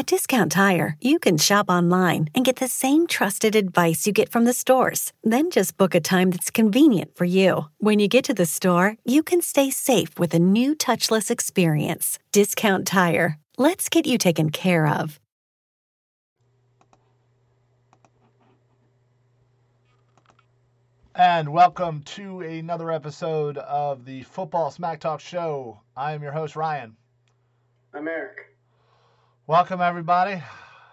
At Discount Tire, you can shop online and get the same trusted advice you get from the stores. Then just book a time that's convenient for you. When you get to the store, you can stay safe with a new touchless experience. Discount Tire. Let's get you taken care of. And welcome to another episode of the Football Smack Talk Show. I am your host, Ryan. I'm Eric. Welcome, everybody.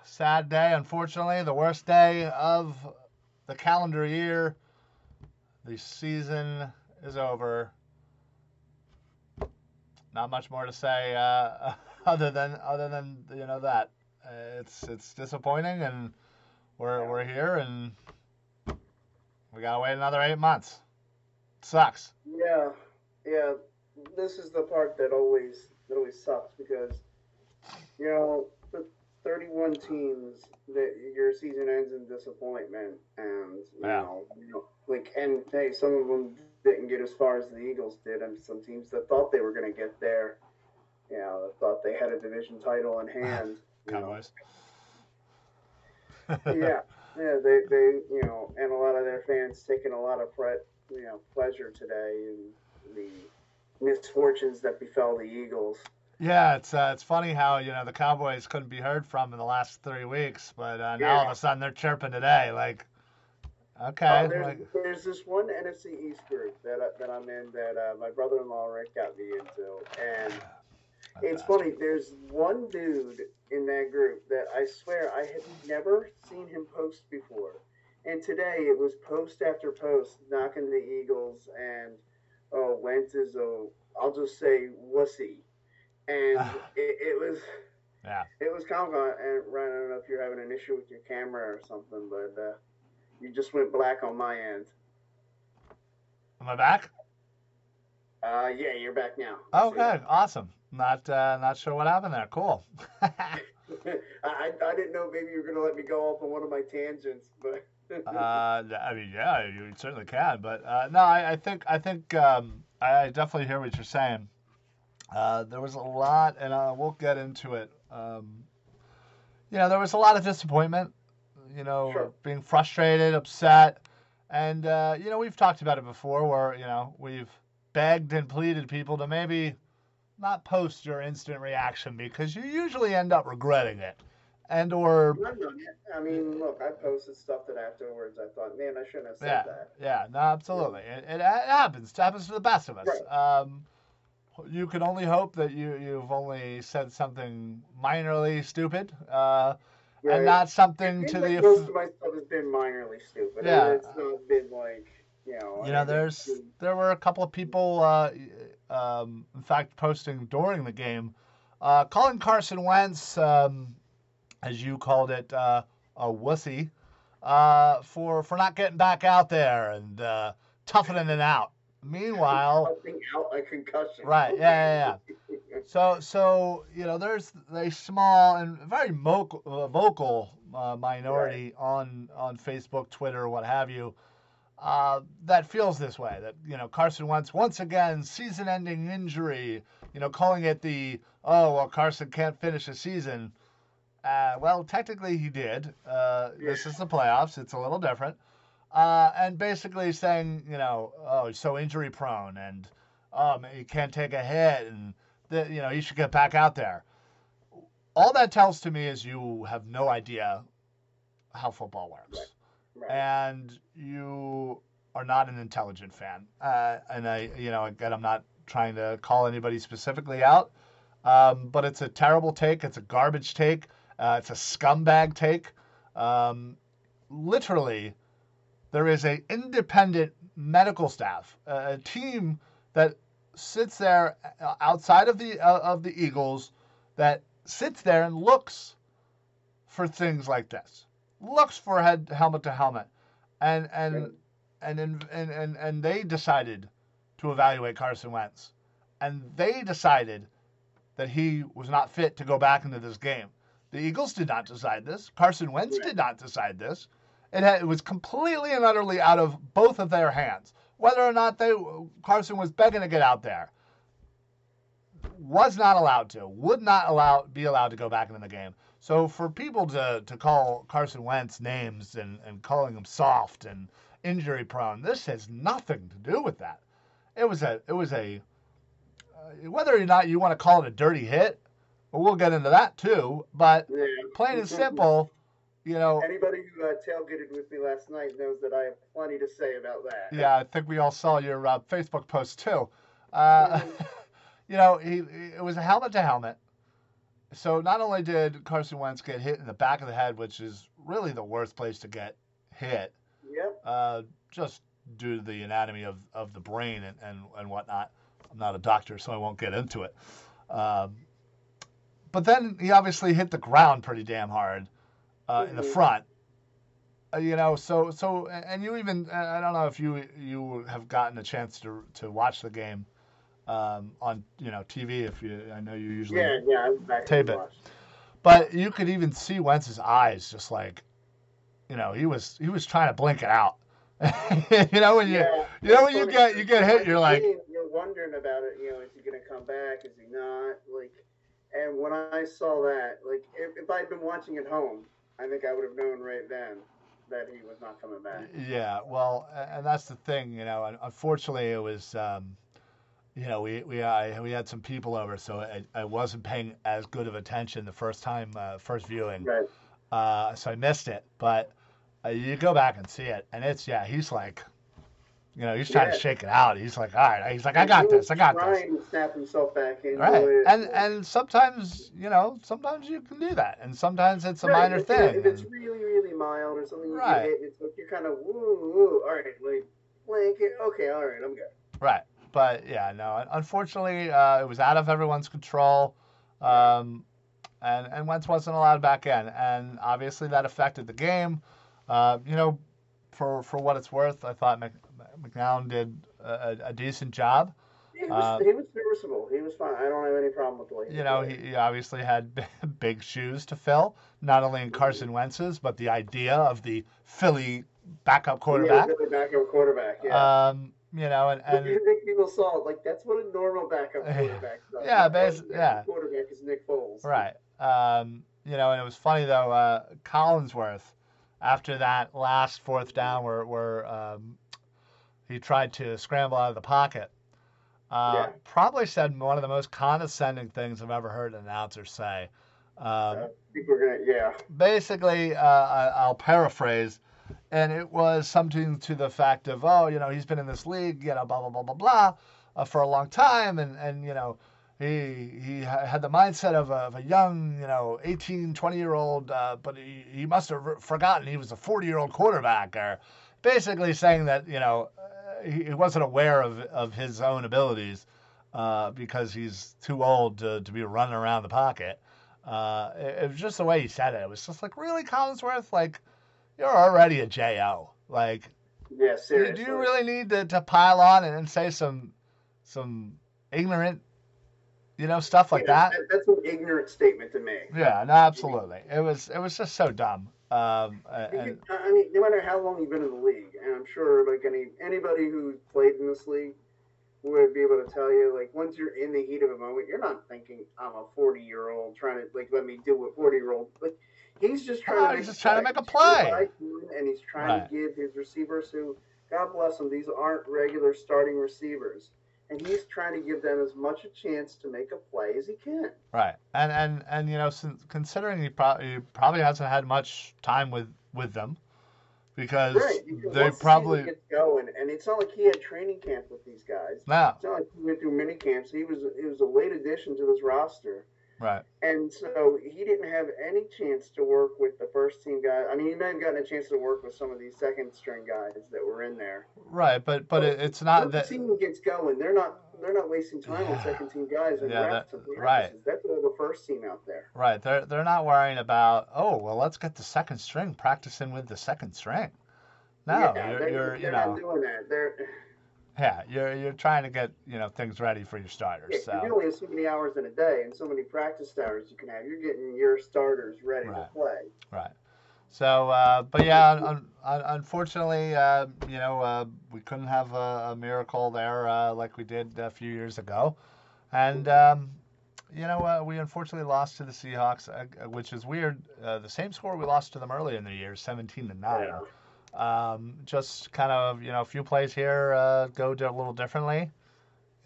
Sad day, unfortunately, the worst day of the calendar year. The season is over. Not much more to say uh, other than other than you know that it's it's disappointing, and we're we're here, and we gotta wait another eight months. sucks. Yeah, yeah. This is the part that always that always sucks because you know, the 31 teams that your season ends in disappointment, and you, yeah. know, you know, like, and hey, some of them didn't get as far as the Eagles did, and some teams that thought they were going to get there, you know, thought they had a division title in hand. Cowboys. yeah, yeah, they, they, you know, and a lot of their fans taking a lot of pre- you know, pleasure today in the misfortunes that befell the Eagles. Yeah, it's uh, it's funny how you know the Cowboys couldn't be heard from in the last three weeks, but uh, now all of a sudden they're chirping today. Like, okay. Oh, there's, like... there's this one NFC East group that I, that I'm in that uh, my brother-in-law Rick got me into, and it's funny. There's one dude in that group that I swear I had never seen him post before, and today it was post after post knocking the Eagles and oh Wentz is a I'll just say wussy and it, it, was yeah it was comical. And Ryan, I don't know if you're having an issue with your camera or something, but uh, you just went black on my end. Am I back? Uh, yeah, you're back now. oh Okay, awesome. Not uh, not sure what happened there. Cool. I, I didn't know maybe you were gonna let me go off on one of my tangents, but. uh, I mean, yeah, you certainly can, but uh, no, I, I think I think um, I definitely hear what you're saying. Uh, there was a lot, and uh, we'll get into it. Um, you know, there was a lot of disappointment. You know, sure. being frustrated, upset, and uh, you know, we've talked about it before, where you know we've begged and pleaded people to maybe not post your instant reaction because you usually end up regretting it. And or I mean, look, I posted stuff that afterwards I thought, man, I shouldn't have said yeah, that. Yeah, no, absolutely. Yeah. It, it, happens. It happens to the best of us. Right. Um, you can only hope that you you've only said something minorly stupid, uh, right. and not something to like the. Most of my stuff has been minorly stupid. Yeah, it's not been like you know. You know, there's there were a couple of people, uh, um, in fact, posting during the game, uh, calling Carson Wentz, um, as you called it, uh, a wussy, uh, for for not getting back out there and uh, toughening it out. Meanwhile, out a concussion. Right. Yeah, yeah, yeah. so, so you know, there's a small and very vocal, uh, vocal uh, minority right. on on Facebook, Twitter, what have you, uh, that feels this way. That you know, Carson Wentz once again season-ending injury. You know, calling it the oh well, Carson can't finish a season. Uh, well, technically he did. Uh, yeah. This is the playoffs. It's a little different uh, and basically saying, you know, oh, he's so injury prone and um, he can't take a hit and that you know he should get back out there. All that tells to me is you have no idea how football works, right. Right. and you are not an intelligent fan. Uh, and I, you know, again, I'm not trying to call anybody specifically out, um, but it's a terrible take. It's a garbage take. Uh, it's a scumbag take. Um, literally there is a independent medical staff, a team that sits there uh, outside of the uh, of the Eagles that sits there and looks for things like this, looks for head helmet to helmet, and and and and and and, and they decided to evaluate Carson Wentz, and they decided that he was not fit to go back into this game. The Eagles did not decide this. Carson Wentz did not decide this. It, had, it was completely and utterly out of both of their hands. Whether or not they Carson was begging to get out there, was not allowed to, would not allow be allowed to go back into the game. So for people to, to call Carson Wentz names and, and calling him soft and injury prone, this has nothing to do with that. It was a it was a uh, whether or not you want to call it a dirty hit, well, we'll get into that too. But plain and simple, you know, Anybody who uh, tailgated with me last night knows that I have plenty to say about that. yeah, I think we all saw your uh, Facebook post too. Uh, you know, he, he- it was a helmet to helmet. So not only did Carson Wentz get hit in the back of the head, which is really the worst place to get hit, Yep. uh, just due to the anatomy of, of the brain and, and, and whatnot. I'm not a doctor, so I won't get into it. Um, but then he obviously hit the ground pretty damn hard uh, in the Mhm. front. Uh, you know, so so and you even I don't know if you you have gotten a chance to to watch the game um, on you know TV if you I know you usually Yeah, yeah, I Tape it. but you could even see Wentz's eyes just like you know he was he was trying to blink it out. you know when you Yeah. you know when you get you get hit you're like you're wondering about it. You know, is he gonna come back? Is he not? Like, and when I saw that, like, if, if I'd been watching at home, I think I would have known right then that he was not coming back. Yeah, well, and that's the thing, you know. Unfortunately, it was, um, you know, we we I, we had some people over, so I, I wasn't paying as good of attention the first time, uh, first viewing, Right. uh, so I missed it. But uh, you go back and see it, and it's yeah, he's like, you know, he's trying to shake it out. He's like, all right, he's like, I got this, I got this. Trying to snap himself back into Right, it. and and sometimes you know, sometimes you can do that, and sometimes it's a Right, minor if, thing. If it's really, really mild or something, you Right. get hit, it's like you're kind of woo, woo. All right, like blanket. Okay, all right, I'm good. Right. But yeah, no. Unfortunately, uh, it was out of everyone's control, um, and and Wentz wasn't allowed back in, and obviously that affected the game. Uh, you know, for for what it's worth, I thought Mc, McCown did a, a decent job. He was, Uh, he was serviceable. He was fine. I don't have any problem with the way. You know, he, he obviously had big shoes to fill, not only in Carson Wentz's, but the idea of the Philly backup quarterback. Yeah, really backup quarterback. Yeah. Um, you know, and, and you think people saw it? Like that's what a normal backup quarterback does. Yeah, Not basi- yeah. Quarterback is Nick Foles. Right. Um, you know, and it was funny though. Uh, Collinsworth, after that last fourth down, where where um, he tried to scramble out of the pocket, uh, Yeah. probably said one of the most condescending things I've ever heard an announcer say. Um, I think we're gonna. Yeah. basically, uh, I, I'll paraphrase, and it was something to the fact of, oh, you know, he's been in this league, you know, blah blah blah blah blah, uh, for a long time, and and you know, he he had the mindset of a, of a young, you know, 18, 20 year old, uh, but he, he must have forgotten he was a 40 year old quarterback, or basically saying that you know he, wasn't aware of of his own abilities. Uh, because he's too old to, to be running around the pocket. Uh, it, it was just the way he said it. It was just like, really, Collinsworth? Like, you're already a JO. Like, Yeah. do, Seriously. do you really need to, to pile on and, and say some some ignorant, you know, stuff like Yeah, that? That's an ignorant statement to make. Yeah, no, absolutely. It was it was just so dumb. Um, and, I mean, no matter how long you've been in the league, and I'm sure like any anybody who played in this league would be able to tell you, like once you're in the heat of a moment, you're not thinking I'm a 40 year old trying to like let me deal with 40 year old. Like he's just trying Oh, to he's make just trying to make a play. what and he's trying Right. to give his receivers who, God bless them, these aren't regular starting receivers. And he's trying to give them as much a chance to make a play as he can. right, and and and you know, since, considering he probably he probably hasn't had much time with with them, because Right. they probably gets going, and it's not like he had training camp with these guys. no It's not like he went through mini camps. He was he was a late addition to this roster, right. and so he didn't have any chance to work with the first team guys. I mean, he may have gotten a chance to work with some of these second string guys that were in there. Right, but but it, it's not Once the that team gets going, they're not they're not wasting time Yeah. with second team guys and Yeah, that- right. That's all the first team out there. right. They're they're not worrying about oh well let's get the second string practicing with the second string. No, yeah, you're they're, you're they're you not doing that. They're yeah you're you're trying to get you know things ready for your starters. yeah, starters. you So only have so many hours in a day and so many practice hours you can have. You're getting your starters ready to Right. play. right. So uh, but yeah, un, un, unfortunately, uh, you know uh, we couldn't have a, a miracle there uh, like we did a few years ago, and um, you know, uh, we unfortunately lost to the Seahawks, uh, which is weird. Uh, the same score we lost to them earlier in the year, 17 to nine. Yeah. Um, just kind of, you know, a few plays here uh, go a little differently.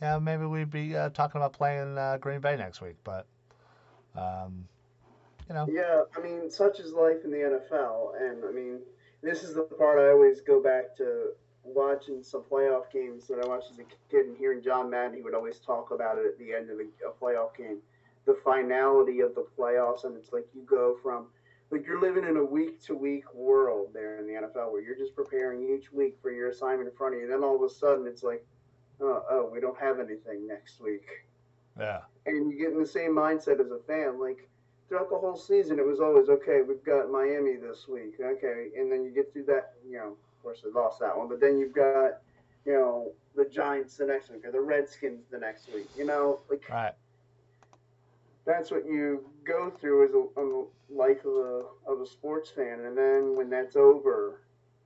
Yeah, maybe we'd be uh, talking about playing uh, Green Bay next week, but, um, you know. Yeah, I mean, such is life in the NFL, and I mean, this is the part I always go back to watching some playoff games that I watched as a kid and hearing John Madden. He would always talk about it at the end of a, a playoff game, the finality of the playoffs, and it's like you go from like you're living in a week to week world there in the NFL where you're just preparing each week for your assignment in front of you. Then all of a sudden it's like, oh, oh we don't have anything next week. Yeah. And you get in the same mindset as a fan. Like throughout the whole season, it was always, okay, we've got Miami this week. Okay. And then you get through that, you know, of course they lost that one, but then you've got, you know, the Giants the next week or the Redskins the next week. You know, like right. That's what you go through as a, a life of a of a sports fan, and then when that's over,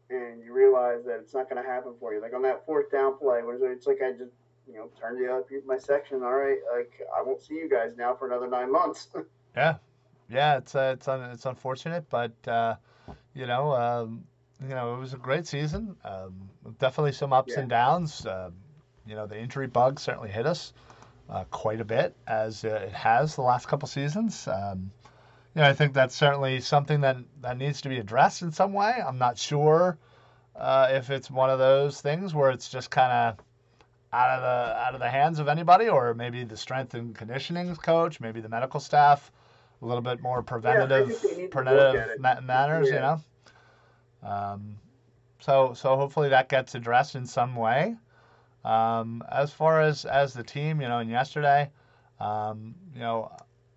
and you realize that it's not going to happen for you, like on that fourth down play, where it's like I just you know turned you up my section. All right, like I won't see you guys now for another nine months. yeah, yeah, it's uh, it's un- it's unfortunate, but uh, you know. Um, you know, it was a great season. Um, definitely some ups yeah. and downs. Uh, you know, the injury bug certainly hit us quite a bit, as it has the last couple seasons. Um, you know, I think that's certainly something that that needs to be addressed in some way. I'm not sure uh, if it's one of those things where it's just kind of out of the out of the hands of anybody, or maybe the strength and conditioning coach, maybe the medical staff, a little bit more preventative yeah, preventative ma- manners, yeah. you know. Um, so so hopefully that gets addressed in some way. Um, as far as as the team, you know, and yesterday, um, you know,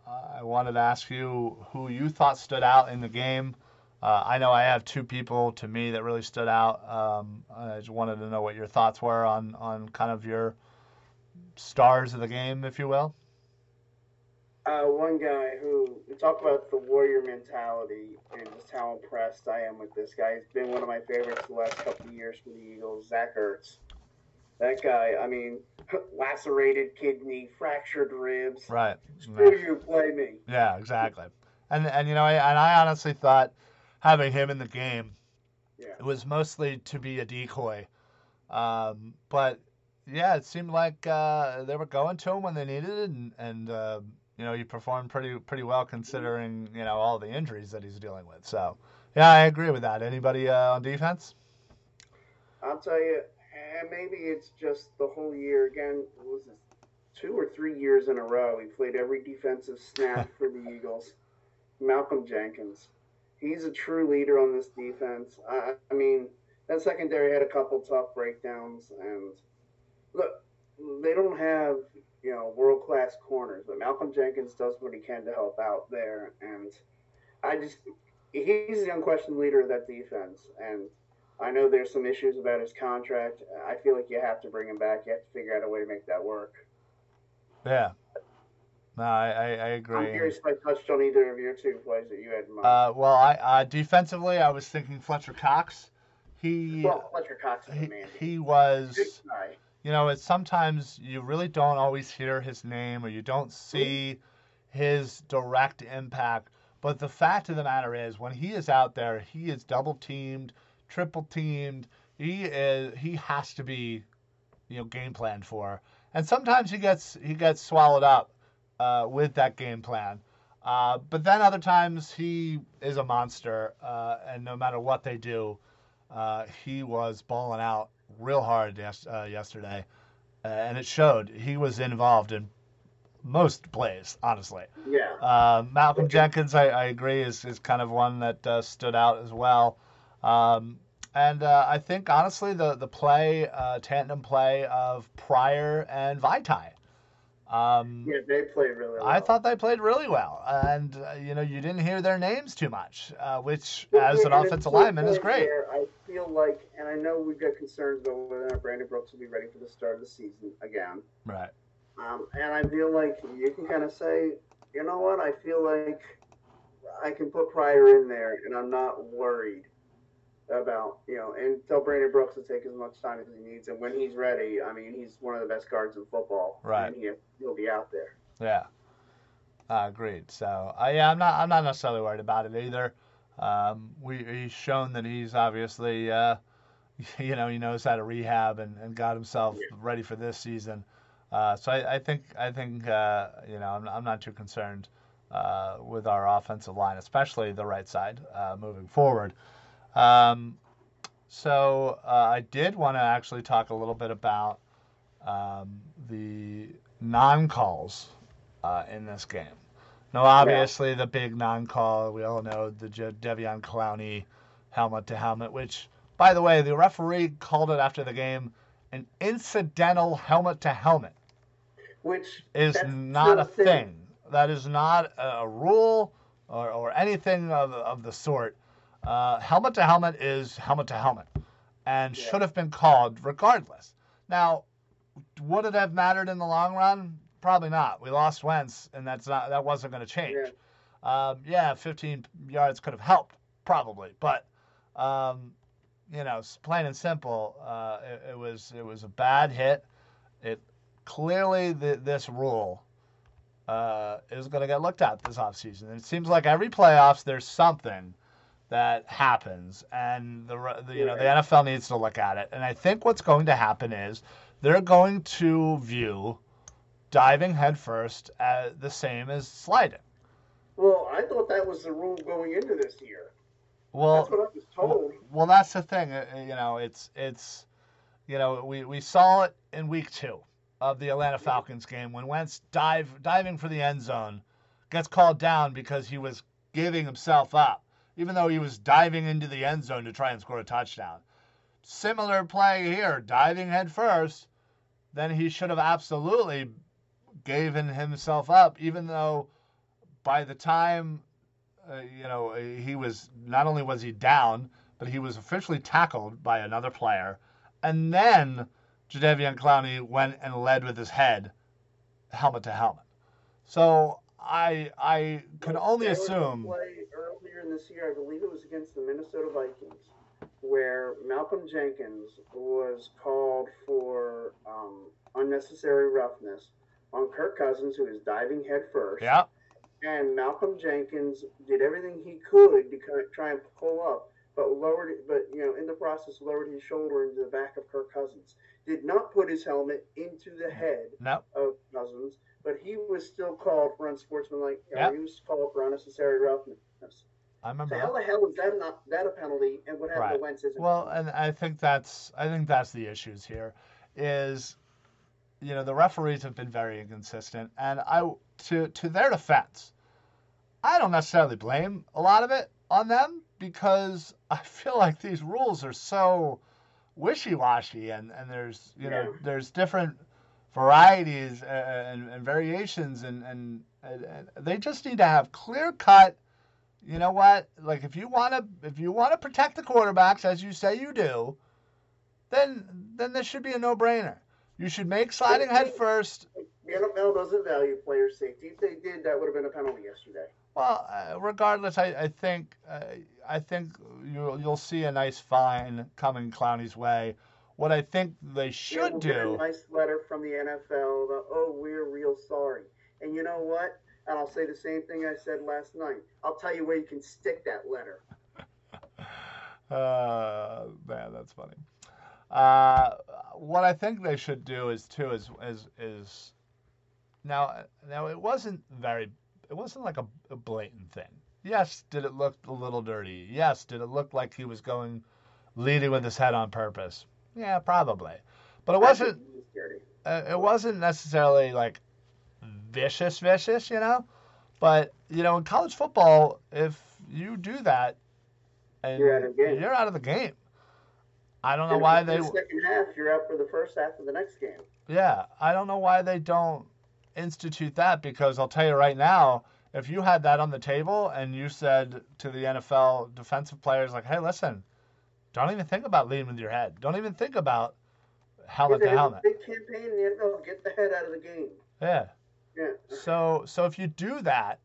I wanted to ask you who you thought stood out in the game. Uh, I know I have two people to me that really stood out. Um, I just wanted to know what your thoughts were on, on kind of your stars of the game, if you will. Uh, one guy who talk about the warrior mentality and just how impressed I am with this guy. He's been one of my favorites the last couple of years for the Eagles. Zach Ertz. That guy, I mean, lacerated kidney, fractured ribs. Right. Screw you, play me. Yeah, exactly. And and you know, I, and I honestly thought having him in the game, yeah. it was mostly to be a decoy. Um, but yeah, it seemed like uh, they were going to him when they needed it, and, and uh, you know he performed pretty pretty well considering you know all the injuries that he's dealing with. So yeah, I agree with that. Anybody uh, on defense? I'll tell you, and maybe it's just the whole year again. Was this two or three years in a row? He played every defensive snap for the Eagles. Malcolm Jenkins, he's a true leader on this defense. I, I mean, that secondary had a couple tough breakdowns, and look, they don't have you know world class corners, but Malcolm Jenkins does what he can to help out there, and I just he's the unquestioned leader of that defense, and I know there's some issues about his contract. I feel like you have to bring him back. You have to figure out a way to make that work. Yeah. No, I, I, I agree. I'm curious if I touched on either of your two plays that you had in mind. Uh, well, I uh, defensively, I was thinking Fletcher Cox. He well, Fletcher Cox he, man. he was. You know, it's sometimes you really don't always hear his name or you don't see his direct impact. But the fact of the matter is, when he is out there, he is double teamed triple teamed. He is he has to be, you know, game planned for. And sometimes he gets he gets swallowed up uh, with that game plan. Uh, but then other times he is a monster, uh, and no matter what they do, uh, he was balling out real hard yes, uh, yesterday, uh, and it showed. He was involved in most plays, honestly. Yeah. Malcolm Jenkins, I, I, agree, is, is kind of one that stood out as well. Um, and uh, I think honestly the the play uh, tandem play of Pryor and Vaitai. Um, yeah, they played really well. I thought they played really well, and uh, you know you didn't hear their names too much, uh, which as an offensive lineman is great. There, I feel like, and I know we've got concerns about whether or not Brandon Brooks will be ready for the start of the season again. Right. Um, and I feel like you can kind of say, you know what? I feel like I can put Pryor in there, and I'm not worried about you know, and tell Brandon Brooks to take as much time as he needs, and when he's ready, I mean, he's one of the best guards in football. Right. And he, he'll be out there. Yeah. Uh, agreed. So uh, yeah, I'm not I'm not necessarily worried about it either. Um, we he's shown that he's obviously uh, you know he knows how to rehab and, and got himself ready for this season. Uh, so I, I think I think uh, you know I'm, I'm not too concerned uh, with our offensive line, especially the right side uh, moving forward. Um, so uh, I did want to actually talk a little bit about um, the non-calls uh, in this game. Now, obviously, the big non-call we all know the Je- Devion Clowney helmet to helmet, which, by the way, the referee called it after the game an incidental helmet to helmet Which is not a thing. That is not a a rule or, or anything of, of the sort. Uh, helmet to helmet is helmet to helmet and Yeah. should have been called regardless. Now, would it have mattered in the long run? Probably not. We lost Wentz, and that's not that wasn't going to change. Yeah. Um, yeah, 15 yards could have helped, probably, but um, you know, plain and simple, uh, it, it was it was a bad hit. It clearly the, this rule uh, is going to get looked at this offseason. It seems like every playoffs there's something that happens, and the, the you know the NFL needs to look at it. And I think what's going to happen is they're going to view diving headfirst as the same as sliding. Well, I thought that was the rule going into this year. Well, That's what I was told. Well, that's the thing. uh, uh, You know, it's it's, you know, we, we saw it in week two of the Atlanta Falcons game when Wentz dive diving for the end zone, gets called down because he was giving himself up, even though he was diving into the end zone to try and score a touchdown. Similar play here, diving head first, then he should have absolutely given himself up, even though by the time uh, you know, he was not only was he down, but he was officially tackled by another player, and then Jadeveon Clowney went and led with his head, helmet to helmet. So I I can only assume. Play earlier in this year, I believe it was against the Minnesota Vikings, where Malcolm Jenkins was called for um, unnecessary roughness on Kirk Cousins, who was diving head first. Yeah, And Malcolm Jenkins did everything he could to try and pull up, but lowered it, but you know, in the process, lowered his shoulder into the back of Kirk Cousins. Did not put his helmet into the head no, of Cousins, but he was still called for unsportsmanlike. or Yep. He was called for unnecessary roughness. I remember. So how the hell is that not that a penalty? And what happened Right. to Wentz isn't? Well, and I think that's I think that's the issues here, is, you know, the referees have been very inconsistent, and I to to their defense, I don't necessarily blame a lot of it on them because I feel like these rules are so wishy-washy, and and there's you know Yeah. there's different varieties uh, and, and variations, and, and and and they just need to have clear cut you know what? Like if you want to if you want to protect the quarterbacks as you say you do, then then this should be a no-brainer. You should make sliding head first. the NFL doesn't value player safety. If they did, that would have been a penalty yesterday. Well, uh, regardless, I, I think uh, I think you'll you'll see a nice fine coming Clowney's way. What I think they Yeah, should we'll get a do. nice letter from the NFL about, oh, we're real sorry. And you know what? And I'll say the same thing I said last night. I'll tell you where you can stick that letter. Uh, man, that's funny. Uh, what I think they should do is too is is is now now it wasn't very it wasn't like a, a blatant thing. Yes, did it look a little dirty? Yes, did it look like he was going leading with his head on purpose? Yeah, probably. But it wasn't think it was dirty. uh, it wasn't necessarily like vicious, vicious, you know. But you know, in college football, if you do that, and You're out of the game. you're out of the game. I don't know And why they. the second half, you're out for the first half of the next game. Yeah, I don't know why they don't institute that because I'll tell you right now, if you had that on the table and you said to the NFL defensive players like, "Hey, listen, don't even think about leading with your head. Don't even think about helmet Yeah, to helmet." big campaign in the NFL. Get the head out of the game. Yeah. Yeah. So so if you do that,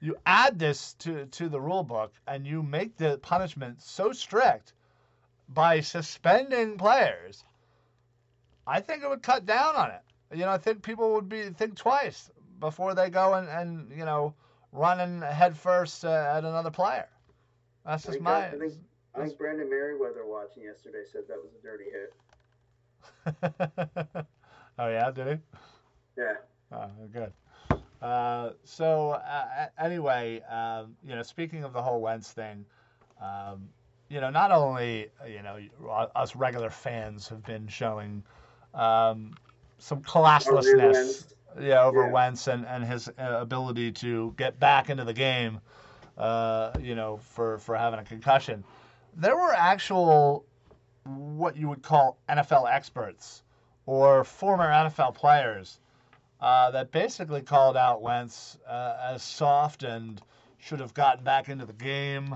you add this to to the rule book and you make the punishment so strict by suspending players, I think it would cut down on it. You know, I think people would be think twice before they go and, and you know running headfirst uh, at another player. That's just I my. I think, I think Brandon Meriweather watching yesterday said that was a dirty hit. oh yeah, did he? Yeah. Oh, good. Uh, so uh, anyway, um, you know, speaking of the whole Wentz thing, um, you know, not only you know us regular fans have been showing um, some classlessness, yeah, over Yeah. Wentz and and his uh, ability to get back into the game, uh, you know, for for having a concussion. There were actual what you would call NFL experts or former NFL players uh, that basically called out Wentz uh, as soft and should have gotten back into the game.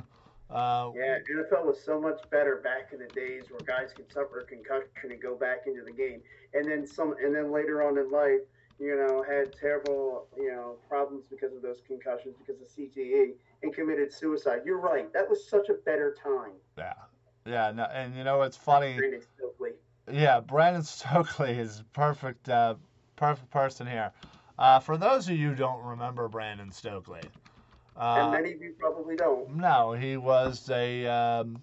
Uh, Yeah, NFL was so much better back in the days where guys could suffer a concussion and go back into the game, and then some, and then later on in life, you know, had terrible, you know, problems because of those concussions because of CTE and committed suicide. You're right. That was such a better time. yeah, yeah, no, and you know it's funny. Brandon Stokley. Yeah, Brandon Stokley is perfect, uh, perfect person here. Uh, for those of you who don't remember Brandon Stokley, and uh, many of you probably don't. no, he was a um,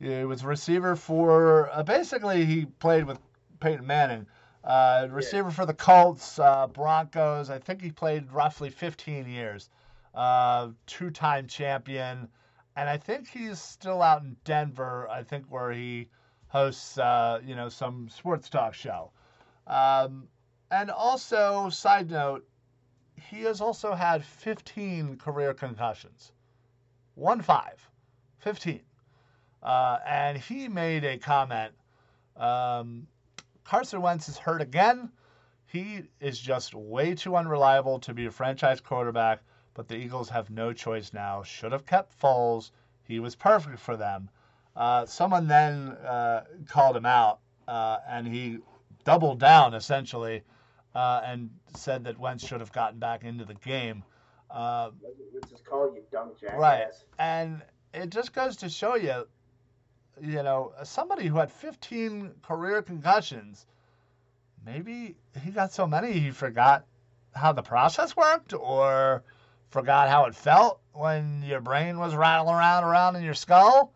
he was a receiver for uh, basically he played with Peyton Manning. Uh, receiver for the Colts, uh, Broncos. I think he played roughly 15 years. Uh, two-time champion, and I think he's still out in Denver. I think where he hosts, uh, you know, some sports talk show. Um, and also, side note, he has also had 15 career concussions. One five, 15. Uh, and he made a comment. Um, Carson Wentz is hurt again. He is just way too unreliable to be a franchise quarterback, but the Eagles have no choice now. Should have kept Foles. He was perfect for them. Uh, someone then uh, called him out, uh, and he doubled down essentially uh, and said that Wentz should have gotten back into the game. Uh, Let's just call you dumb jackass. Right. and it just goes to show you, you know, somebody who had 15 career concussions, maybe he got so many he forgot how the process worked or forgot how it felt when your brain was rattling around around in your skull.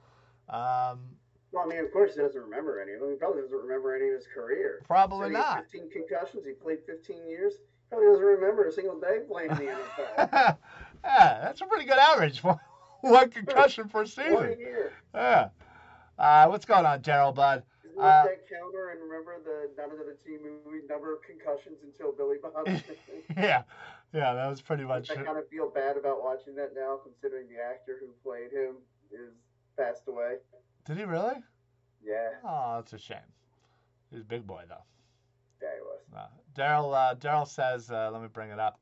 Um, Well, I mean, of course, he doesn't remember any of them. He probably doesn't remember any of his career. probably not. 15 concussions. He played 15 years. Probably doesn't remember a single day playing in the NFL. yeah, that's a pretty good average for one concussion per season. One year. Yeah. Uh, what's going on, Daryl Bud? Isn't Uh, that that counter? And remember the None of the Team movie, number of concussions until Billy Bob. yeah, yeah, that was pretty much. I kind of feel bad about watching that now, considering the actor who played him is passed away. Did he really? Yeah, Oh, that's a shame. He's a big boy though. yeah, he was. Uh, Daryl, uh, Daryl says, uh, let me bring it up.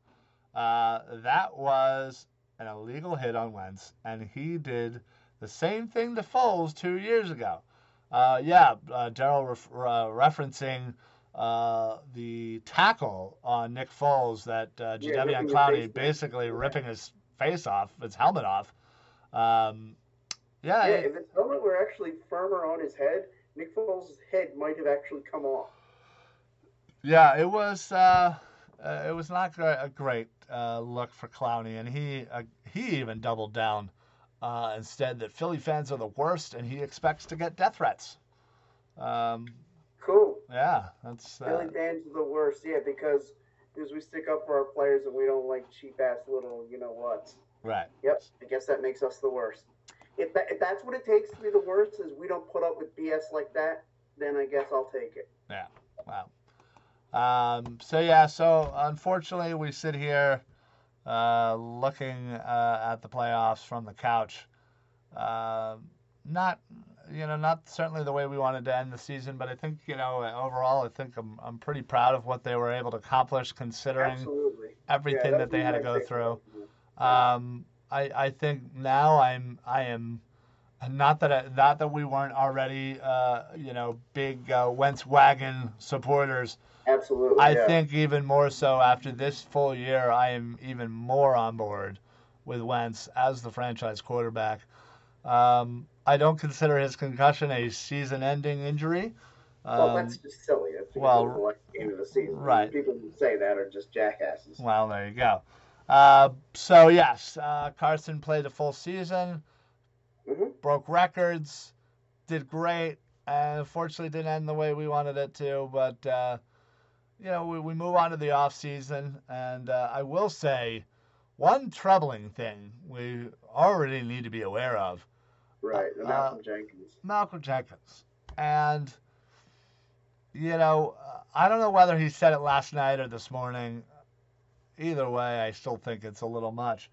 Uh, that was an illegal hit on Wentz, and he did the same thing to Foles two years ago. Uh, yeah, uh, Daryl ref- uh, referencing uh, the tackle on Nick Foles that uh, Yeah, Jadeveon Clowney basically ripping his face off, his helmet off. Um, yeah, Yeah, it- if his helmet were actually firmer on his head, Nick Foles' head might have actually come off. Yeah, it was. Uh, uh, it was not a great uh, look for Clowney, and he uh, he even doubled down uh, and said that Philly fans are the worst, and he expects to get death threats. Um, Cool. yeah, that's Philly uh, fans are the worst, yeah, because because we stick up for our players and we don't like cheap ass little, you know what? right. Yep, I guess that makes us the worst. If, that, that's what it takes to be the worst, is we don't put up with BS like that, then I guess I'll take it. Yeah. Wow. Um, so yeah, so unfortunately, we sit here uh, looking uh, at the playoffs from the couch. Uh, not, you know, not certainly the way we wanted to end the season, but I think, you know, overall, I think I'm, I'm pretty proud of what they were able to accomplish considering Absolutely. everything Yeah, that they had to go through. Um, I, I think now I'm I am not that I, not that we weren't already uh, you know big uh, Wentz wagon supporters. Absolutely. I yeah. think even more so after this full year, I am even more on board with Wentz as the franchise quarterback. Um, I don't consider his concussion a season-ending injury. Well, Um, that's just silly. That's well, the game of the season. Right. People who say that are just jackasses. Well, there you go. Uh, so yes, uh, Carson played a full season, hmm broke records, did great, and unfortunately didn't end the way we wanted it to. But uh, you know, we, we move on to the off season, and uh, I will say, one troubling thing we already need to be aware of: Right. Uh, Malcolm Jenkins. Malcolm Jenkins, and you know, I don't know whether he said it last night or this morning. Either way, I still think it's a little much.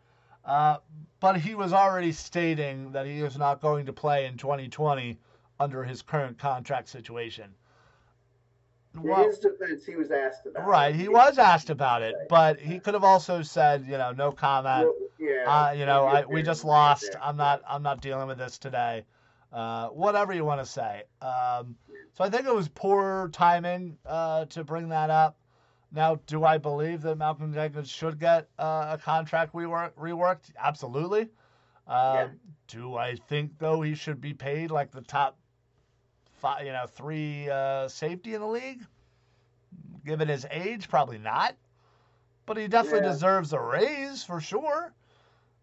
Uh, but he was already stating that he is not going to play in 2020 under his current contract situation. In Well, his defense, he was asked about right, it. he was asked about it, but he could have also said, you know, no comment. Well, yeah. Uh, you know, I, we just lost. there. I'm not. I'm not dealing with this today. Uh, whatever you want to say. Um, so I think it was poor timing uh, to bring that up. Now, do I believe that Malcolm Jenkins should get uh, a contract rework, reworked? Absolutely. Uh, Yeah. Do I think though he should be paid like the top five, you know, three uh, safety in the league? Given his age, probably not. But he definitely Yeah. deserves a raise for sure.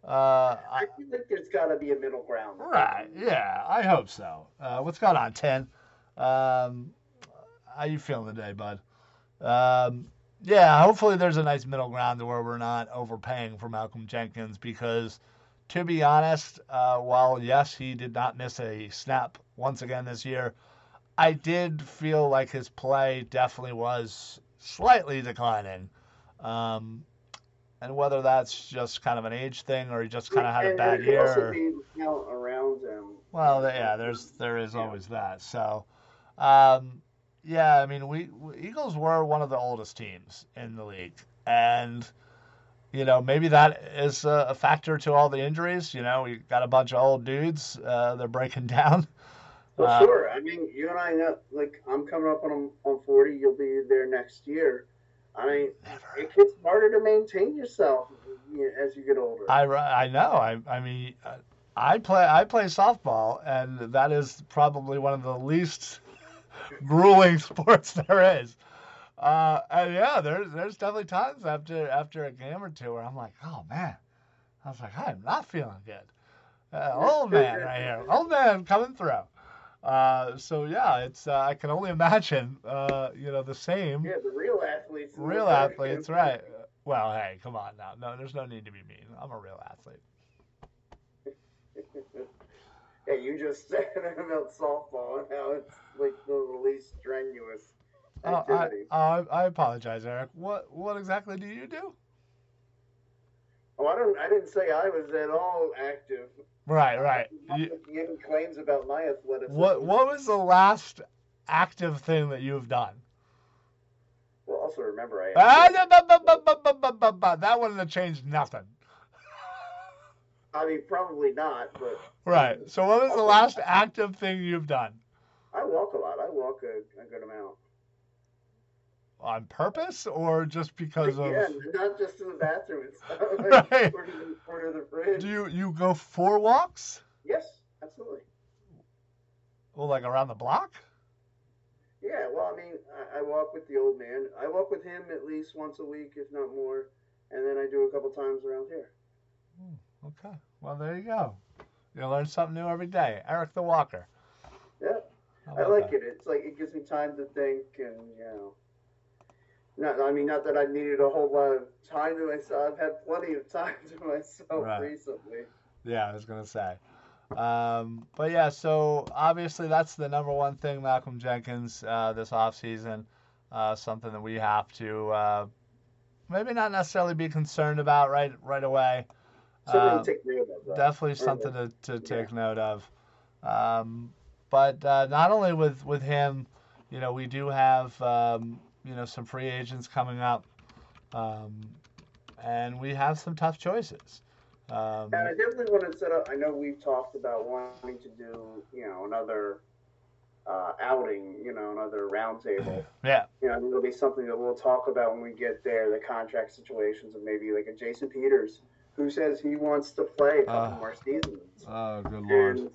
Uh, I feel like there's got to be a middle ground. right? Yeah, I hope so. Uh, what's going on, Ten? Um, how you feeling today, bud? Um, yeah, hopefully there's a nice middle ground to where we're not overpaying for Malcolm Jenkins because, to be honest, uh, while yes he did not miss a snap once again this year, I did feel like his play definitely was slightly declining. Um, and whether that's just kind of an age thing or he just kind of had a bad year. Or- around him. well, yeah, there's there is Yeah. always that. So, um, yeah, I mean, we, we Eagles were one of the oldest teams in the league, and you know maybe that is a, a factor to all the injuries. You know, we got a bunch of old dudes; uh, they're breaking down. Well, Uh, sure. I mean, you and I know, like, I'm coming up on on 40. You'll be there next year. I mean, Never. it gets harder to maintain yourself as you get older. I, I know. I I mean, I play I play softball, and that is probably one of the least grueling sports there is. Uh, and yeah, there's there's definitely times after after a game or two where I'm like, oh man, I was like, I'm not feeling good. Uh, old man right here, old man coming through. Uh, so yeah, it's uh, I can only imagine, uh, you know, the same. yeah, the real athletes. Real athletes, right? Well, hey, come on now. No, there's no need to be mean. I'm a real athlete that you just said about softball and how it's like the least strenuous uh, activity. Oh, I, I, I apologize, Eric. What what exactly do you do? Oh, I don't. I didn't say I was at all active. Right, right. You, claims about my athleticism. What What was the last active thing that you've done? Well, also remember I. Ah, that wouldn't have changed nothing. I mean, probably not, but Right. So what was the last active thing you've done? I walk a lot. I walk a, a good amount. On purpose or just because of? yeah, not just in the bathroom and stuff. Right. Or to the, or to the fridge. Do you you go for walks? Yes, absolutely. Well, like around the block? Yeah, well, I mean, I, I walk with the old man. I walk with him at least once a week, if not more, and then I do a couple times around here. Hmm. Okay. Well, there you go. You learn something new every day. Eric the Walker. Yeah, How I like that? it. It's like it gives me time to think, and you know, not. I mean, not that I needed a whole lot of time to myself. I've had plenty of time to myself Right. recently. Yeah, I was gonna say. Um, but yeah, so obviously that's the number one thing, Malcolm Jenkins, uh, this offseason. Uh, something that we have to uh, maybe not necessarily be concerned about right right away. Uh, to take note of. Right? definitely something to, to take note of. Um, but uh, not only with, with him, you know, we do have um, you know some free agents coming up, um, and we have some tough choices. Um, And I definitely want to set up. I know we've talked about wanting to do, you know, another uh, outing, you know, another roundtable. yeah, You know, it'll be something that we'll talk about when we get there. The contract situations of maybe like a Jason Peters, who says he wants to play a couple Uh, more seasons. Oh, good And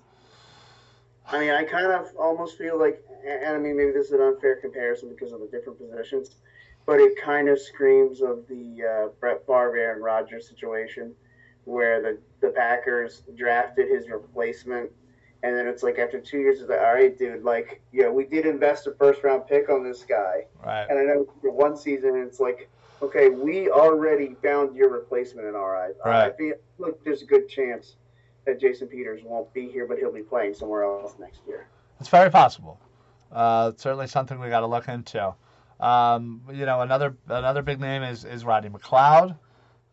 I mean, I kind of almost feel like, and I mean, maybe this is an unfair comparison because of the different positions, but it kind of screams of the uh, Brett Favre Aaron Rodgers situation, where the the Packers drafted his replacement, and then it's like after two years, it's like, all right, dude, like, you know, we did invest a first round pick on this guy, Right. and I know for one season, it's like, okay, we already found your replacement in our eyes. I Right. feel like there's a good chance that Jason Peters won't be here, but he'll be playing somewhere else next year. It's very possible. Uh, it's certainly something we got to look into. Um, you know, another another big name is is Rodney McLeod.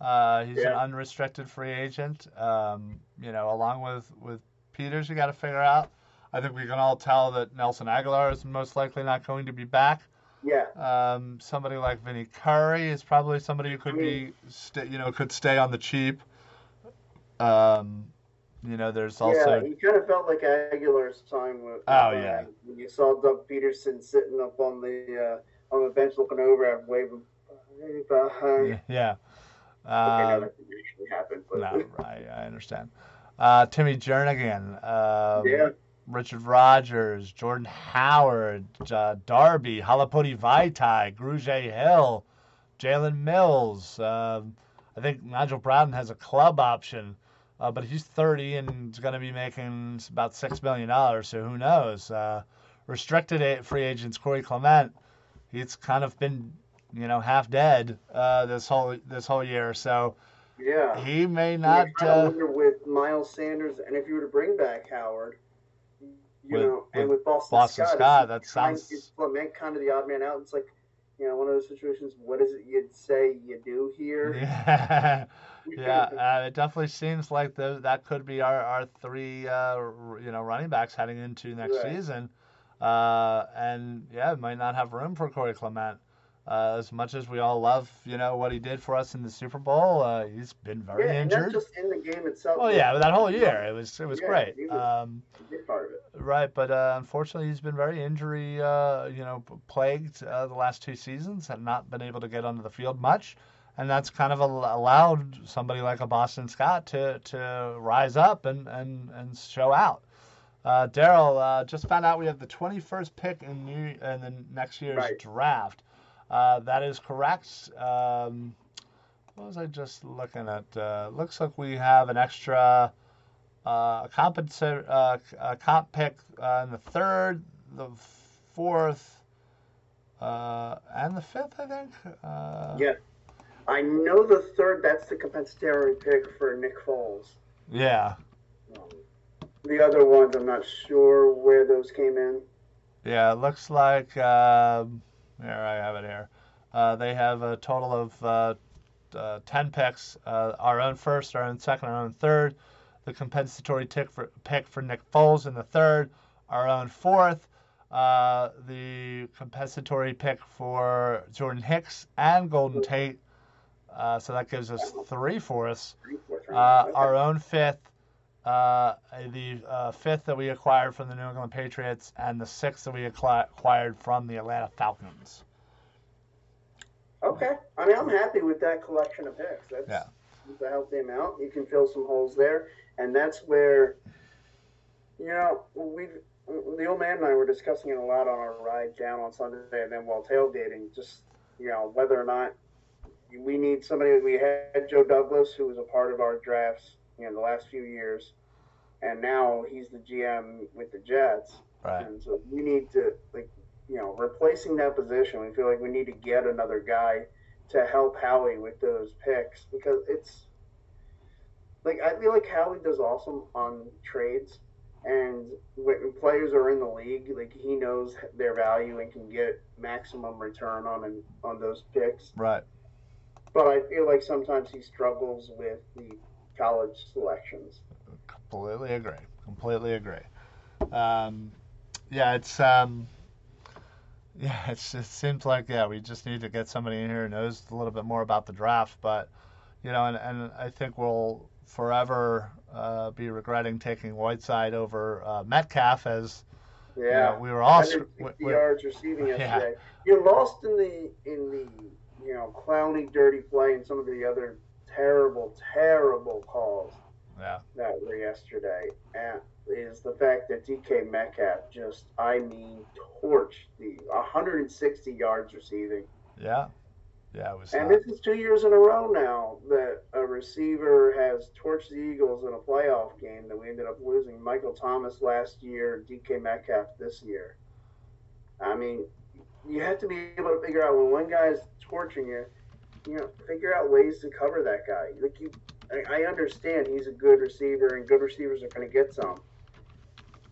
Uh, he's an unrestricted free agent. Um, you know, along with with Peters, you got to figure out. I think we can all tell that Nelson Agholor is most likely not going to be back. Yeah, Um, somebody like Vinny Curry is probably somebody who could be, sta you know, could stay on the cheap. Um, you know, there's also yeah, he kind of felt like Agholor's time with. Oh, uh, yeah. When you saw Doug Pederson sitting up on the uh, on the bench looking over at waving. Behind. yeah. Okay, no, Um, that didn't actually happen, but No, I, I understand. Uh, Timmy Jernigan, um, Yeah. Richard Rodgers, Jordan Howard, uh, Darby, Halapoulivaati Vaitai, Gruge Hill, Jalen Mills. Um, I think Nigel Bradham has a club option, uh, but he's 30 and is going to be making about $6 million, so who knows? Uh, restricted free agents, Corey Clement, he's kind of been, you know, half dead uh, this whole this whole year, so yeah. he may not. I Uh, wonder with Miles Sanders, and if you were to bring back Howard, you With- know, and with Boston, Boston Scott, Scott, that sounds- is Clement kind of the odd man out. It's like, you know, one of those situations. What is it you'd say you do here? Yeah, yeah. Uh, it definitely seems like the, that could be our, our three, uh, you know, running backs heading into next Right. season. Uh, and yeah, it might not have room for Corey Clement. Uh, as much as we all love, you know, what he did for us in the Super Bowl, uh, he's been very yeah, injured. not just in the game itself. Oh yeah, but that whole year it was it was Yeah, great. was- Um, part of it. Right, but uh, unfortunately, he's been very injury, uh, you know, plagued uh, the last two seasons, and not been able to get onto the field much, and that's kind of al- allowed somebody like a Boston Scott to to rise up and and and show out. Uh, Daryl uh, just found out we have the 21st pick in new in the next year's Right. draft. Uh, that is correct. Um, what was I just looking at? Uh, looks like we have an extra uh, compensa- uh, a comp pick uh, in the third, the fourth, uh, and the fifth, I think. Uh, Yeah. I know the third. That's the compensatory pick for Nick Foles. Yeah. Um, the other ones, I'm not sure where those came in. Yeah, it looks like um, here I have it here. Uh, they have a total of uh, uh, ten picks. Uh, our own first, our own second, our own third. The compensatory tick for, pick for Nick Foles in the third. Our own fourth. Uh, the compensatory pick for Jordan Hicks and Golden Tate. So that gives us three fourths. Uh, our own fifth, uh, the uh, fifth that we acquired from the New England Patriots, and the sixth that we acquired from the Atlanta Falcons. Okay. I mean, I'm happy with that collection of picks. That's, Yeah. that's a healthy amount. You can fill some holes there, and that's where, you know, we the old man and I were discussing it a lot on our ride down on Sunday, and then while tailgating, just you know whether or not we need somebody. We had Joe Douglas, who was a part of our drafts, you know, the last few years, and now he's the GM with the Jets. Right. And so we need to like you know replacing that position. We feel like we need to get another guy to help Howie with those picks because it's like I feel like Howie does awesome on trades, and when players are in the league, like he knows their value and can get maximum return on an, on those picks. Right. But I feel like sometimes he struggles with the college selections. Completely agree. Completely agree. Um, yeah, it's um, yeah, it's, it seems like yeah, we just need to get somebody in here who knows a little bit more about the draft. But you know, and, and I think we'll forever uh, be regretting taking Whiteside over uh, Metcalf as you know, Yeah. we were all 160 we- yards receiving Yeah. yesterday. You lost in the in the you know Clowney, dirty play and some of the other terrible, terrible calls. Yeah. that were yesterday, and is the fact that DK Metcalf just, I mean, torched the 160 yards receiving. Yeah. Yeah, it was. And uh, this is two years in a row now that a receiver has torched the Eagles in a playoff game that we ended up losing. Michael Thomas last year, DK Metcalf this year. I mean, you have to be able to figure out when one guy's torching you, you know, figure out ways to cover that guy. Like you, I, I understand he's a good receiver, and good receivers are going to get some.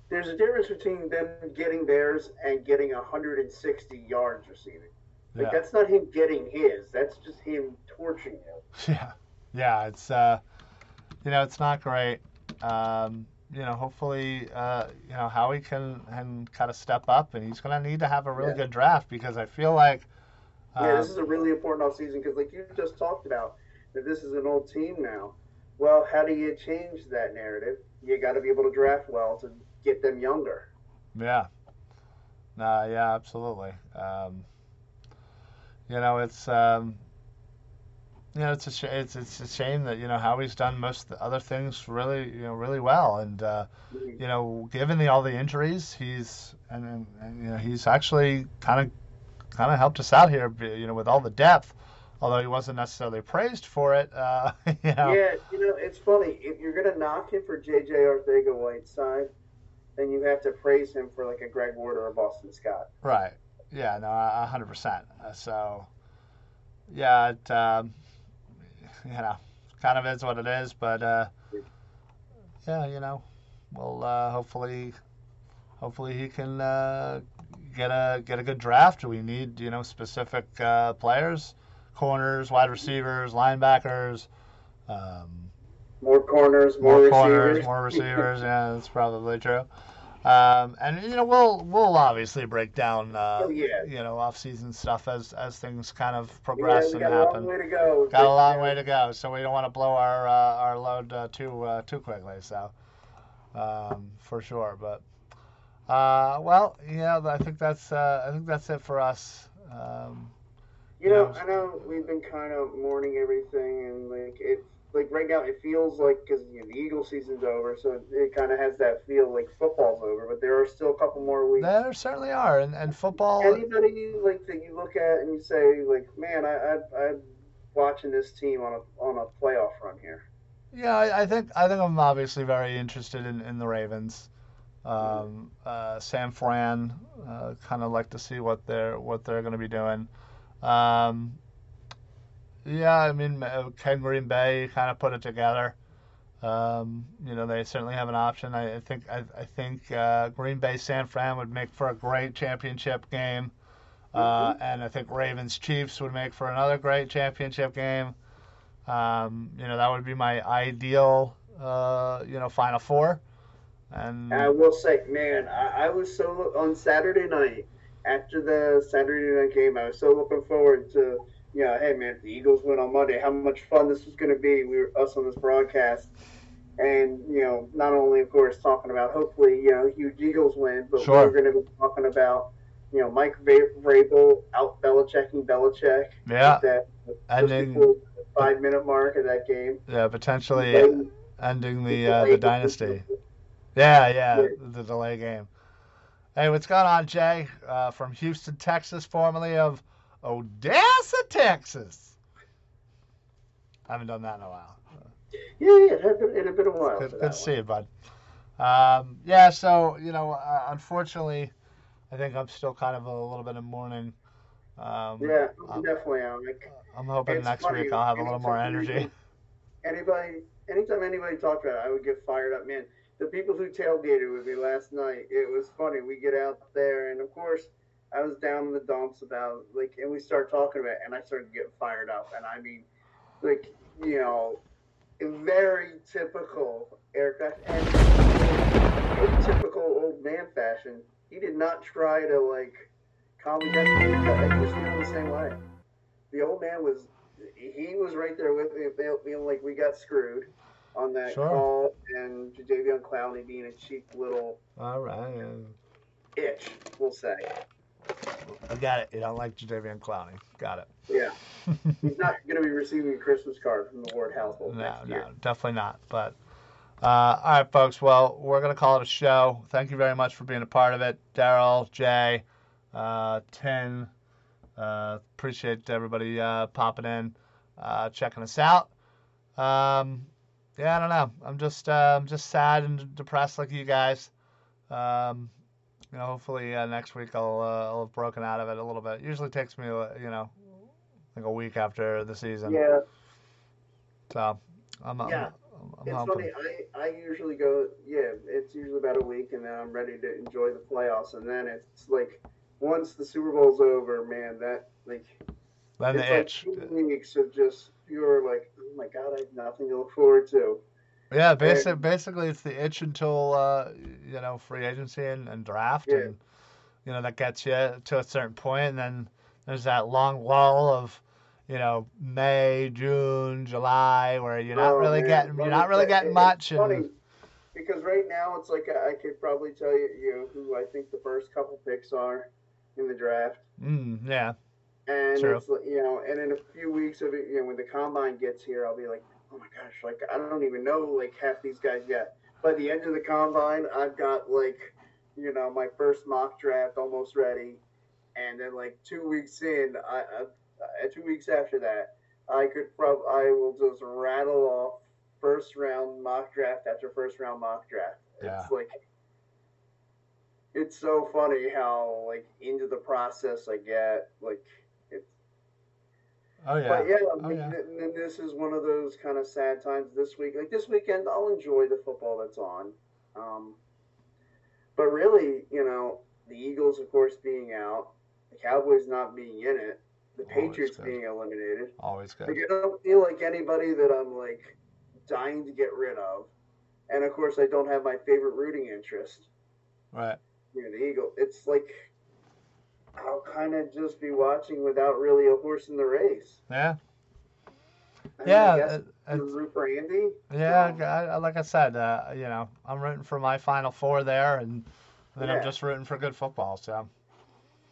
There's a difference between them getting theirs and getting 160 yards receiving. Like yeah. that's not him getting his. That's just him torching you. Yeah, yeah, it's uh, you know, it's not great. Um, you know, hopefully, uh, you know, Howie can can kind of step up, and he's gonna need to have a really Yeah. good draft because I feel like, yeah, um, this is a really important offseason because, like you just talked about, that this is an old team now. Well, how do you change that narrative? You got to be able to draft well to get them younger. yeah, nah, yeah, absolutely. Um, you know, it's um, you know, it's a sh- it's it's a shame that you know Howie's done most other things really you know really well, and uh, you know, given the all the injuries, he's and, and, and you know he's actually kind of kind of helped us out here, you know, with all the depth. Although he wasn't necessarily praised for it, uh, you know. Yeah, you know, it's funny. If you're gonna knock him for J.J. Arcega-Whiteside, then you have to praise him for like a Greg Ward or a Boston Scott. Right. Yeah. No. A hundred percent. Uh, So, yeah. It. Um, you know, kind of is what it is. But uh, yeah. You know, well, uh, hopefully, hopefully he can uh, get a get a good draft. We need you know specific uh, players, corners, wide receivers, linebackers. Um, More corners, more, more receivers. more receivers. yeah, that's probably true. Um, and you know, we'll we'll obviously break down uh, Oh, yeah. you know off-season stuff as as things kind of Yeah, progress we and got a happen. long way to go. Got a long way to go, so we don't want to blow our uh, our load uh, too uh, too quickly. So um, for sure, but uh, well, yeah, I think that's uh, I think that's it for us. Um, You know. I know we've been kind of mourning everything, and like it, like right now, it feels like because you know, the Eagle season's over, so it kind of has that feel like football's over. But there are still a couple more weeks. there certainly are, and, and football. Anybody like that you look at and you say like, man, I, I, I'm watching this team on a on a playoff run here. Yeah, I, I think I think I'm obviously very interested in, in the Ravens. Um, uh, Sam Fran, uh, kind of like to see what they're what they're going to be doing. Um, yeah, I mean uh, Ken Green Bay kind of put it together. Um, you know, they certainly have an option. I, I think I, I think uh, Green Bay San Fran would make for a great championship game, uh, and I think Ravens Chiefs would make for another great championship game. Um, you know, that would be my ideal, uh, you know, Final Four. And I will say, man, I, I was so on Saturday night after the Saturday night game. I was so looking forward to, you know, hey man, if the Eagles win on Monday, how much fun this was going to be. We were us on this broadcast, and you know, not only of course talking about hopefully you know huge Eagles win, but Sure. we were going to be talking about you know Mike Vrabel out Belichicking Belichick. Yeah. that Ending- the five minute mark of that game. yeah, potentially ending the uh, the dynasty. Yeah, yeah, the delay game. Hey, what's going on, Jay? Uh, from Houston, Texas, formerly of Odessa, Texas. I haven't done that in a while. Yeah, yeah, it had been, it had been a while. Good, good to see you, bud. Um, yeah, so you know, uh, unfortunately, I think I'm still kind of a little bit in mourning. Um, Yeah, I'm, definitely. am. Like, I'm hoping next funny, week I'll have a little more energy. anybody, anytime anybody talked about it, I would get fired up. Man, the people who tailgated with me last night, it was funny. We get out there, and of course, I was down in the dumps about like, and we start talking about, it, and I started getting fired up, and I mean, like, you know, very typical aircraft and typical old man fashion. He did not try to like calm me down. He was feeling the same way. The old man was he was right there with me, feeling like we got screwed on that Sure. call, and Jadeveon Clowney being a cheap little All right, itch, we'll say. I got it. You don't like Jadeveon Clowney. Got it. Yeah, he's not going to be receiving a Christmas card from the Ward household No, no, year. definitely not. But Uh, all right, folks. Well, we're going to call it a show. Thank you very much for being a part of it. Daryl, Jay, uh, Tin. Uh, appreciate everybody uh, popping in, uh, checking us out. Um, yeah, I don't know. I'm just uh, I'm just sad and depressed like you guys. Um, you know, hopefully uh, next week I'll uh, I'll have broken out of it a little bit. usually takes me, uh, you know, like a week after the season. Yeah. So I'm, Yeah. I'm, I'm It's hoping. funny. I, I usually go, yeah, it's usually about a week, and then I'm ready to enjoy the playoffs. And then it's like, once the Super Bowl's over, man, that, like, Then the like itch. two weeks of just pure, like, oh my God, I have nothing to look forward to. Yeah, basically, basically it's the itch until uh, you know free agency and, and draft, Yeah. and you know that gets you to a certain point, and then there's that long lull of you know May, June, July, where you're not Oh, really man. getting you're not really getting much, It's funny and because right now it's like I could probably tell you, you know, who I think the first couple picks are in the draft. mm, yeah, And it's you know, and in a few weeks of it, you know, when the combine gets here, I'll be like, oh my gosh, like I don't even know like half these guys yet. By the end of the combine, I've got like, you know, my first mock draft almost ready, and then like two weeks in, I, I uh, two weeks after that, I could prob I will just rattle off first round mock draft after first round mock draft. Yeah. It's like. It's so funny how like into the process I get like oh yeah, but yeah, I Oh, mean, yeah. then this is one of those kind of sad times this week. Like this weekend, I'll enjoy the football that's on. Um, but really, you know, the Eagles, of course, being out, the Cowboys not being in it, the Always Patriots good. being eliminated. always good. Like I don't feel like anybody that I'm like dying to get rid of. And of course, I don't have my favorite rooting interest, Right. you know, the Eagle. It's like I'll kind of just be watching without really a horse in the race. Yeah. I mean, I Yeah. it- it's- root for Andy. Yeah, I, I- like I said, uh, you know, I'm rooting for my final four there, and then I'm just rooting for good football. So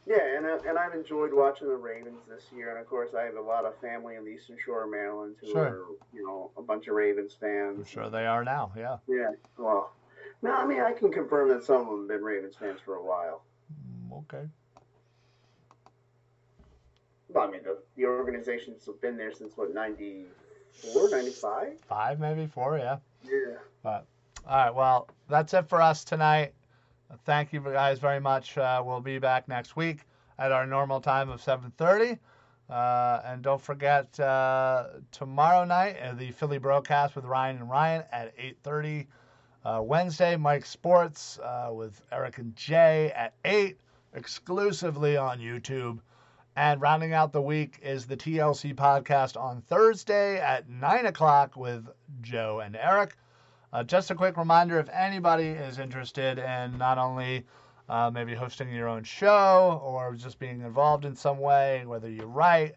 Yeah, and I, and I've enjoyed watching the Ravens this year, and of course I have a lot of family in the Eastern Shore of Maryland who Sure. are you know a bunch of Ravens I'm fans. sure they are now. Yeah. Yeah, well, no, I mean I can confirm that some of them have been Ravens fans for a while. Mm, Okay. But, I mean the, the organizations have been there since what 94, 95? Five, maybe four. Yeah. Yeah. But All right. Well, that's it for us tonight. Thank you guys very much. Uh, we'll be back next week at our normal time of 7:30. Uh, and don't forget uh, tomorrow night uh, the Philly broadcast with Ryan and Ryan at 8:30. Uh, Wednesday, Mike Sports uh, with Eric and Jay at 8, exclusively on YouTube. And rounding out the week is the TLC podcast on Thursday at 9 o'clock with Joe and Eric. Uh, just a quick reminder if anybody is interested in not only uh, maybe hosting your own show or just being involved in some way, whether you write,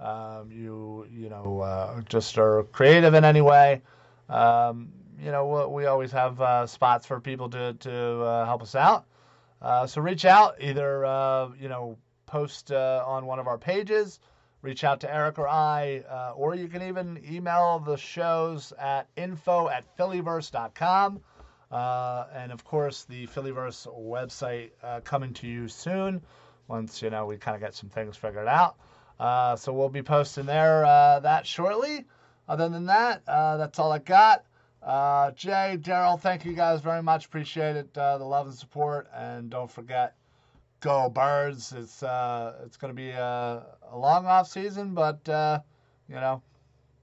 um, you you know uh, just are creative in any way, um, you know we, we always have uh, spots for people to to uh, help us out. Uh, so reach out, either you know post uh, on one of our pages reach out to Eric or I, uh, or you can even email the shows at info at phillyverse.com. Uh, and of course, the Phillyverse website uh, coming to you soon once, you know, we kind of get some things figured out. Uh, so we'll be posting there uh, that shortly. Other than that, that's all I got. Uh, Jay, Daryl, thank you guys very much. Appreciate it, uh, the love and support. And don't forget, go birds. It's uh it's going to be a, a long off season but uh you know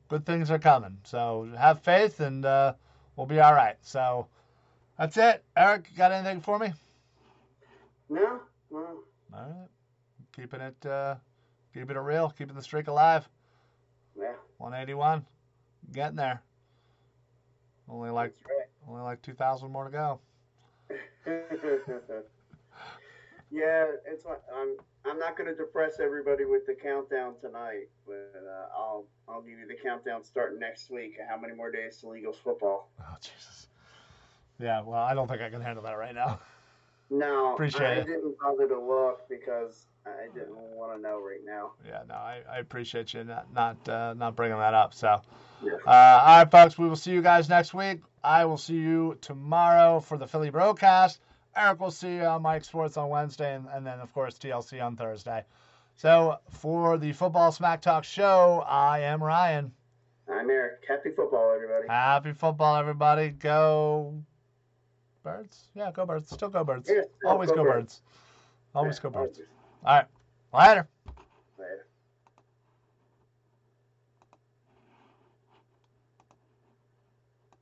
good things are coming. So have faith and uh we'll be all right. So that's it. Eric you got anything for me? No, well, all right. Keeping it uh keeping it real keeping the streak alive. Yeah, 181 getting there. Only like that's only like 2000 more to go. right. yeah, it's I'm I'm not going to depress everybody with the countdown tonight, but uh, I'll I'll give you the countdown starting next week. How many more days till Eagles football? oh jesus yeah well i don't think i can handle that right now No, Appreciate I it. didn't bother to look because I didn't want to know right now. yeah no i, I appreciate you not not uh, not bringing that up so Yeah. Uh, all right, folks. We will see you guys next week. I will see you tomorrow for the Philly broadcast. Eric will see you on Mike Sports on Wednesday, and, and then, of course, TLC on Thursday. So, for the Football Smack Talk show, I am Ryan. I'm Eric. Happy football, everybody. Happy football, everybody. Go birds. Yeah, go birds. Still go birds. Yeah, Always go go Birds. birds. Always Yeah, go birds. All right. Later.